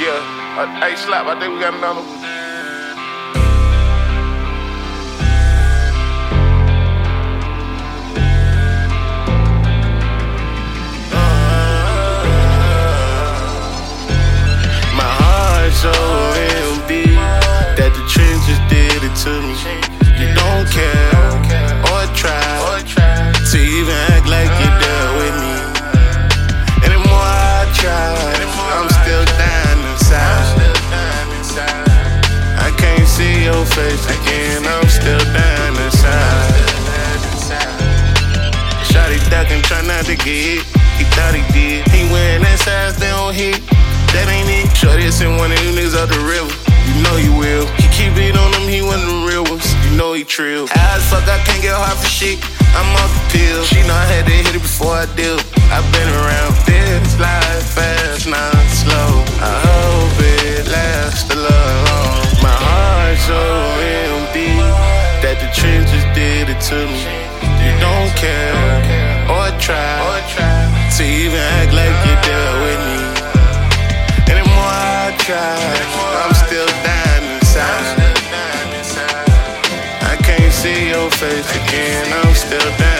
Uh, hey, Slap, I think we got another one. So empty that the trenches did it to me. You don't care face again, I'm still down inside. Shotty ducking, try not to get hit. He thought he did. He wearing that size, they don't hit. That ain't it. Shorty send one of you niggas out the river. You know he will. He keep it on him, he of them real ones. You know he trill. High as fuck, I can't get hard for shit. I'm off the pill. She know I had to hit it before I deal. I've been around to. You don't care or try to even act like you're there with me. And more I try, I'm still dying inside. I can't see your face again, I'm still dying.